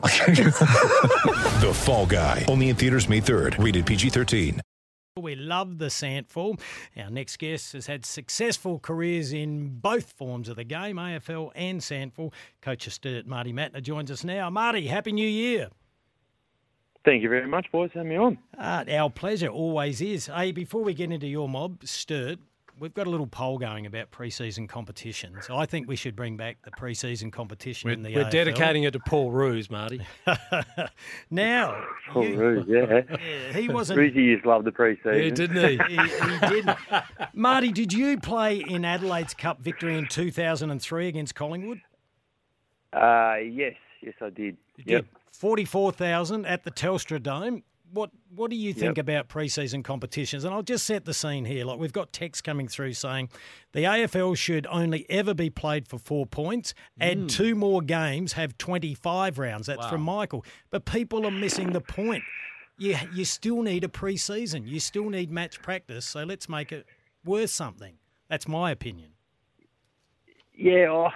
The Fall Guy. Only in theaters May 3rd. Rated PG-13. We love the SANFL. Our next guest has had successful careers in both forms of the game, AFL and SANFL. Coach of Sturt, Marty Mattner, joins us now. Marty, Happy New Year. Thank you very much, boys. Have me on. Uh, our pleasure always is. Hey, before we get into your mob, Sturt, we've got a little poll going about pre-season competitions. I think we should bring back the pre-season competition We're, in the we're AFL. dedicating it to Paul Roos, Marty. now, Oh, you- Roos, yeah. yeah, he wasn't Roosy used to love the pre-season. Yeah, didn't he? he, he didn't. Marty, did you play in Adelaide's Cup victory in 2003 against Collingwood? Uh, yes, yes, I did. You Yep. did. 44,000 at the Telstra Dome. What what do you think Yep. about pre-season competitions? And I'll just set the scene here. Like we've got text coming through saying the AFL should only ever be played for four points. Add mm. two more games, have 25 rounds. That's from Michael. But people are missing the point. You you still need a pre-season. You still need match practice. So let's make it worth something. That's my opinion. Yeah.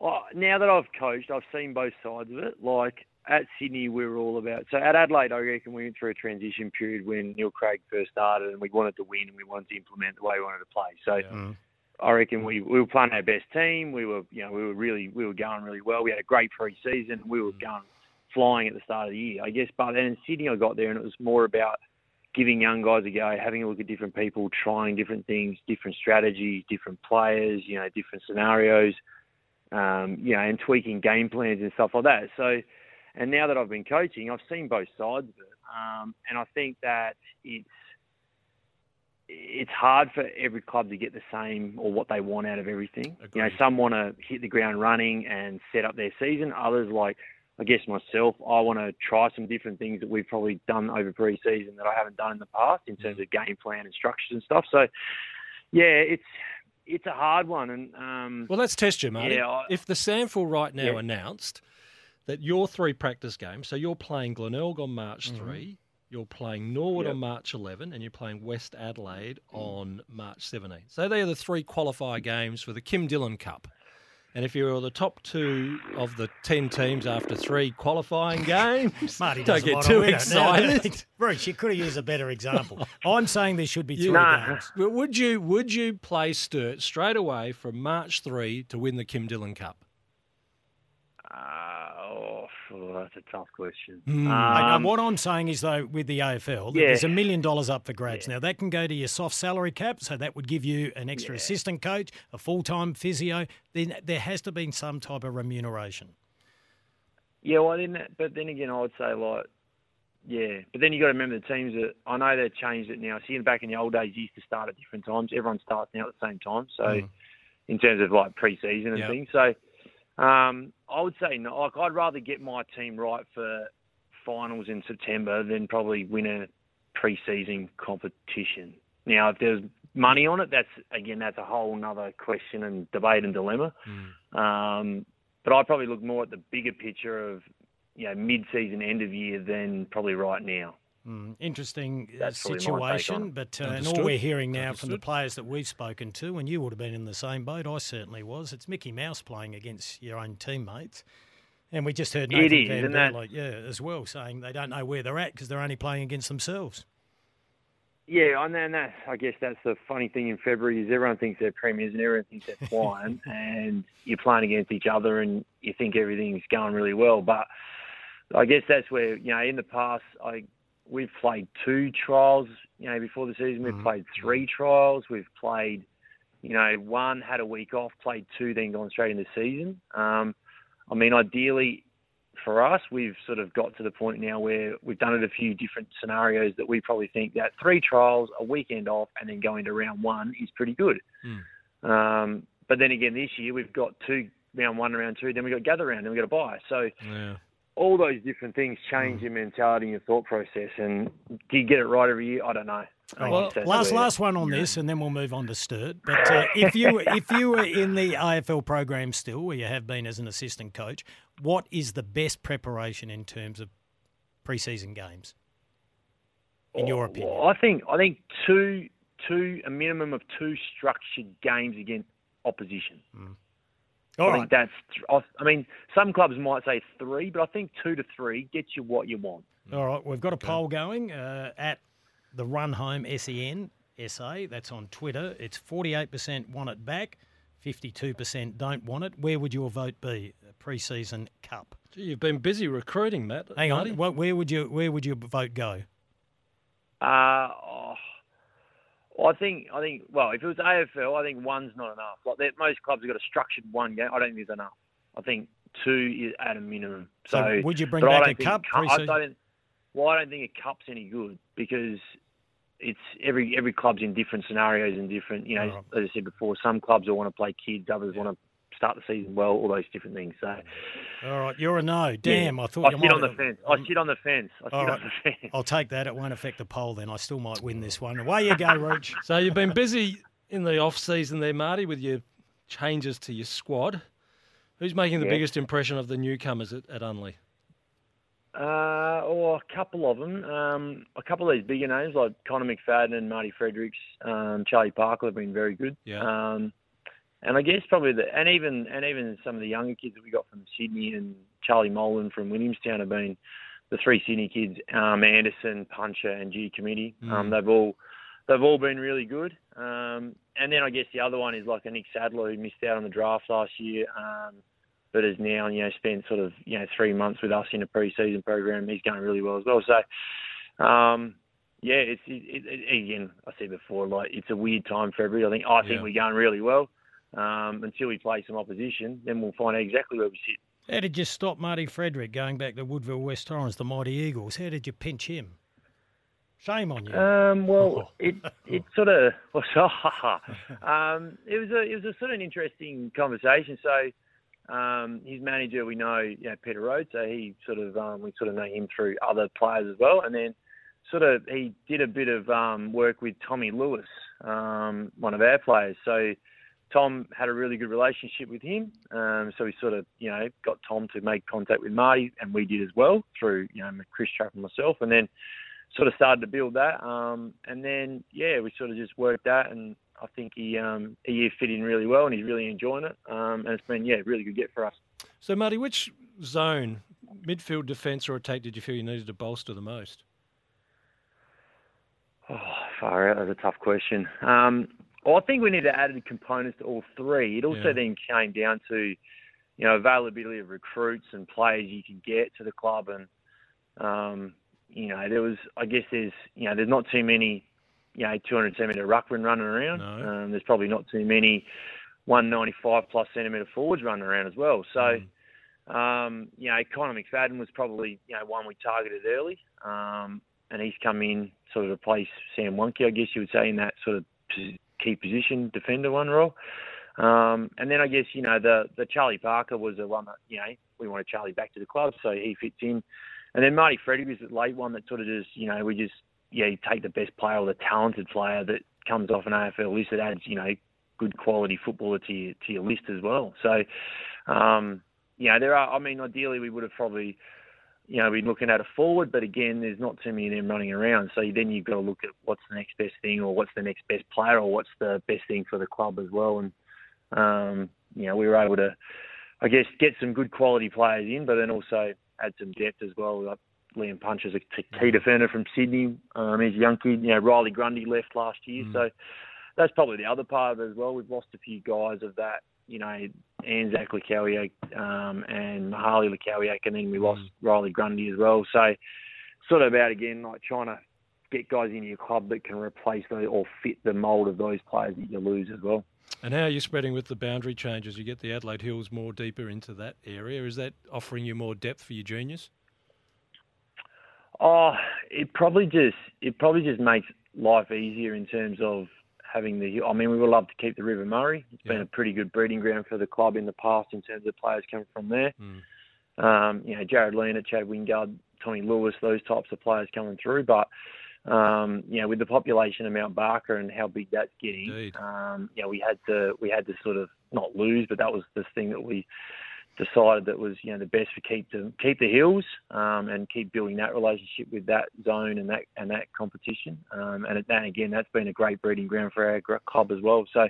Oh, now that I've coached, I've seen both sides of it. Like at Sydney, we were all about. So at Adelaide, I reckon we went through a transition period when Neil Craig first started, and we wanted to win and we wanted to implement the way we wanted to play. So. I reckon we, we were playing our best team. We were, you know, we were really, we were going really well. We had a great pre-season. We were going flying at the start of the year, I guess. But then in Sydney, I got there and it was more about giving young guys a go, having a look at different people, trying different things, different strategies, different players, you know, different scenarios, um, you know, and tweaking game plans and stuff like that. So, and now that I've been coaching, I've seen both sides of it, um, and I think that it's it's hard for every club to get the same or what they want out of everything. You know, some want to hit the ground running and set up their season. Others, like I guess myself, I want to try some different things that we've probably done over pre-season that I haven't done in the past in terms of game plan and structures and stuff. So, yeah, it's it's a hard one, and um, Well, let's test you, Marty. Yeah, I- if the SANFL right now Yeah. announced that your three practice games, so you're playing Glenelg on March Mm-hmm. 3, you're playing Norwood Yep. on March 11, and you're playing West Adelaide on March 17. So they are the three qualifier games for the Kim Dillon Cup. And if you're the top two of the 10 teams after three qualifying games, Marty don't get wanna too win it. excited. Bruce, you could have used a better example. I'm saying there should be three Nah. games. But would you would you play Sturt straight away from March 3 to win the Kim Dillon Cup? uh, oh, that's a tough question. Mate, Um, now, what I'm saying is, though, with the AFL, Yeah. there's a million dollars up for grabs. Now, that can go to your soft salary cap, so that would give you an extra assistant coach, a full time physio. Then there has to be some type of remuneration. Yeah, well, then, but then again, I would say like, yeah, but then you got to remember the teams that I know they've changed it now. See, back in the old days, you used to start at different times. Everyone starts now at the same time. So, in terms of like pre-season and Yep. things, so um, I would say no. Like, I'd rather get my team right for finals in September than probably win a pre-season competition. Now, if there's money on it, that's again that's a whole other question and debate and dilemma. Um, but I probably look more at the bigger picture of you know mid-season, end of year than probably right now. Mm, interesting uh, That's probably my take on situation, but uh, and all we're hearing now from the players that we've spoken to, and you would have been in the same boat, I certainly was. It's Mickey Mouse playing against your own teammates. And we just heard Nathan is, Van and that- Berlo, yeah, as well, saying they don't know where they're at because they're only playing against themselves. Yeah, and then that I guess that's the funny thing in February is everyone thinks they're premiers and everyone thinks they're flying, and you're playing against each other and you think everything's going really well. But I guess that's where you know in the past I we've played two trials. You know before the season we've played three trials. We've played you know one had a week off, played two, then gone straight into the season. Um, I mean ideally for us, we've sort of got to the point now where we've done it a few different scenarios that we probably think that three trials, a weekend off, and then going to round one is pretty good. Um, but then again, this year we've got two round one round two, then we've got gather round, then we've got a buy. So Yeah. All those different things change your mentality and your thought process. And do you get it right every year? I don't know. I Well, last where- last one on this, and then we'll move on to Sturt. But uh, if you if you were in the AFL program still, where you have been as an assistant coach, what is the best preparation in terms of preseason games? In your opinion, Well, I think I think two two a minimum of two structured games against opposition. All I right. think that's. I I mean, some clubs might say three, but I think two to three gets you what you want. All right, we've got a poll going uh, at the Run Home SEN SA. That's on Twitter. It's 48% want it back, 52% don't want it. Where would your vote be? Pre-season cup. Gee, you've been busy recruiting, Matt. Hang Marty. on. Wh- Where would you where would your vote go? Uh, I think I think well, if it was AFL, I think one's not enough. Like that, most clubs have got a structured one game. I don't think there's enough. I think two is at a minimum. So So, would you bring back a think cup cu- I don't. Well, I don't think a cup's any good because it's every every club's in different scenarios and different. You know, Right. as I said before, some clubs will want to play kids, others want to start the season well. All those different things. So, All right, you're a no. Damn, yeah. I thought I you sit might on the have- fence. I sit on the fence. I sit All on right. the fence. I'll take that. It won't affect the poll then. I still might win this one. Away you go, Roach. So you've been busy in the off season there, Marty, with your changes to your squad. Who's making the Yeah. biggest impression of the newcomers at, at Unley? Uh, or a couple of them. Um, a couple of these bigger names like Connor McFadden and Marty Fredericks, um, Charlie Parker have been very good. Yeah. Um, and I guess probably the and even and even some of the younger kids that we got from Sydney and Charlie Molan from Williamstown have been the three Sydney kids, um, Anderson, Puncher, and G Committee. Um, they've all they've all been really good. Um, and then I guess the other one is like a Nick Sadler who missed out on the draft last year. Um, but has now you know spent sort of you know three months with us in a pre-season program. He's going really well as well. So, um, yeah, it's it, it, again I said before, like it's a weird time for everybody. I think I think Yeah. we're going really well um, until we play some opposition. Then we'll find out exactly where we sit. How did you stop Marty Frederick going back to Woodville West Torrens, the mighty Eagles? How did you pinch him? Shame on you. Um, well, it it sort of well, um, it was a it was a sort of an interesting conversation. So um, his manager, we know, you know, Peter Rhodes. So he sort of um, we sort of know him through other players as well. And then sort of he did a bit of um, work with Tommy Lewis, um, one of our players. So Tom had a really good relationship with him. Um, so we sort of you know got Tom to make contact with Marty, and we did as well through you know Chris Trapp and myself. And then sort of started to build that. Um, and then yeah, we sort of just worked that, and I think he um, he fit in really well, and he's really enjoying it. Um, and it's been yeah, really good get for us. So, Marty, which zone, midfield, defence, or attack, did you feel you needed to bolster the most? Oh, far out. That's a tough question. Um, well, I think we need to add components to all three. It also Yeah. then came down to, you know, availability of recruits and players you can get to the club, and um, you know, there was, I guess, there's, you know, there's not too many, you know, 200 centimetre ruckman running around. No. Um, there's probably not too many 195 plus centimetre forwards running around as well. So. Um, you know, Connor McFadden was probably you know one we targeted early, um, and he's come in sort of replace Sam Wonky, I guess you would say, in that sort of key position defender one role. Um, and then I guess you know the the Charlie Parker was the one that you know we wanted Charlie back to the club, so he fits in. And then Marty Freddie was the late one that sort of just you know we just yeah you take the best player or the talented player that comes off an AFL list that adds you know good quality footballer to your to your list as well. So. Um, you know, there are. I mean, ideally, we would have probably, you know, been looking at a forward, but again, there's not too many of them running around. So then you've got to look at what's the next best thing, or what's the next best player, or what's the best thing for the club as well. And um, you know, we were able to, I guess, get some good quality players in, but then also add some depth as well. Like Liam Punch is a key defender from Sydney. Um, he's a young kid. You know, Riley Grundy left last year, so that's probably the other part of it as well. We've lost a few guys of that you know, Anzac Lakowiak um, and Mahali Lakowiak, and then we lost Riley Grundy as well. So, sort of about again, like trying to get guys into your club that can replace those or fit the mould of those players that you lose as well. And how are you spreading with the boundary changes? You get the Adelaide Hills more deeper into that area. Is that offering you more depth for your juniors? Oh, it probably just it probably just makes life easier in terms of having the. I mean, we would love to keep the River Murray. It's been a pretty good breeding ground for the club in the past in terms of players coming from there. um, you know, Jared Leonard, Chad Wingard, Tommy Lewis, those types of players coming through. But um, you know, with the population of Mount Barker and how big that's getting, um, you know, we had to we had to sort of not lose, but that was the thing that we decided that was you know the best for keep to keep the hills um, and keep building that relationship with that zone and that and that competition. Um, and then again, that's been a great breeding ground for our club as well. So.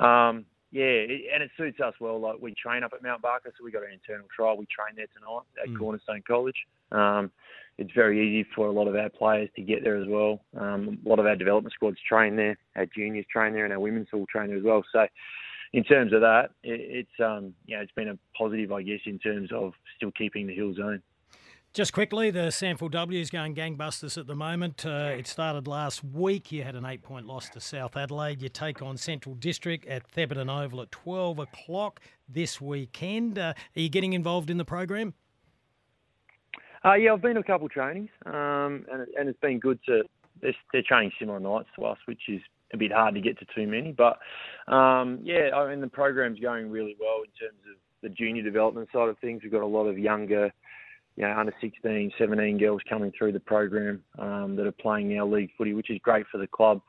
Um, yeah, it, and it suits us well. Like we train up at Mount Barker, so we got our internal trial. We train there tonight at mm. Cornerstone College. Um, it's very easy for a lot of our players to get there as well. Um, a lot of our development squads train there, our juniors train there, and our women's all train there as well. So, in terms of that, it, it's um, yeah, it's been a positive, I guess, in terms of still keeping the hill zone. Just quickly, the SANFL W is going gangbusters at the moment. Uh, it started last week. You had an eight point loss to South Adelaide. You take on Central District at Thebarton Oval at 12 o'clock this weekend. Uh, are you getting involved in the program? Uh, yeah, I've been to a couple of trainings, um, and, and it's been good to. They're, they're training similar nights to us, which is a bit hard to get to too many. But um, yeah, I mean the program's going really well in terms of the junior development side of things. We've got a lot of younger you know, under 16, 17 girls coming through the program um, that are playing now league footy, which is great for the club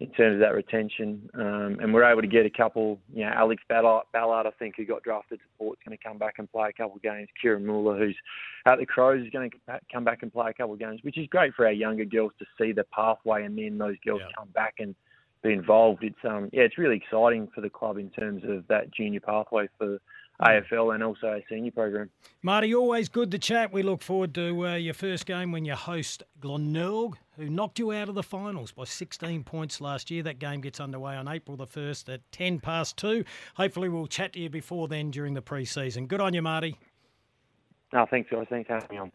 in terms of that retention. Um, and we're able to get a couple, you know, Alex Ballard, Ballard I think, who got drafted to Port, is going to come back and play a couple of games. Kieran Muller, who's at the Crows, is going to come back and play a couple of games, which is great for our younger girls to see the pathway and then those girls yeah. come back and be involved. It's um yeah, it's really exciting for the club in terms of that junior pathway for AFL and also a senior program. Marty, always good to chat. We look forward to uh, your first game when you host Glenelg, who knocked you out of the finals by 16 points last year. That game gets underway on April the 1st at 10 past 2. Hopefully, we'll chat to you before then during the pre season. Good on you, Marty. No, thanks, guys. Thanks for having me on.